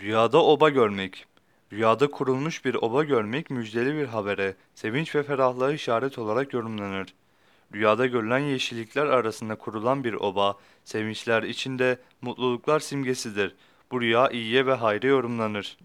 Rüyada oba görmek. Rüyada kurulmuş bir oba görmek müjdeli bir habere, sevinç ve ferahlığa işaret olarak yorumlanır. Rüyada görülen yeşillikler arasında kurulan bir oba, sevinçler içinde mutluluklar simgesidir. Bu rüya iyiye ve hayra yorumlanır.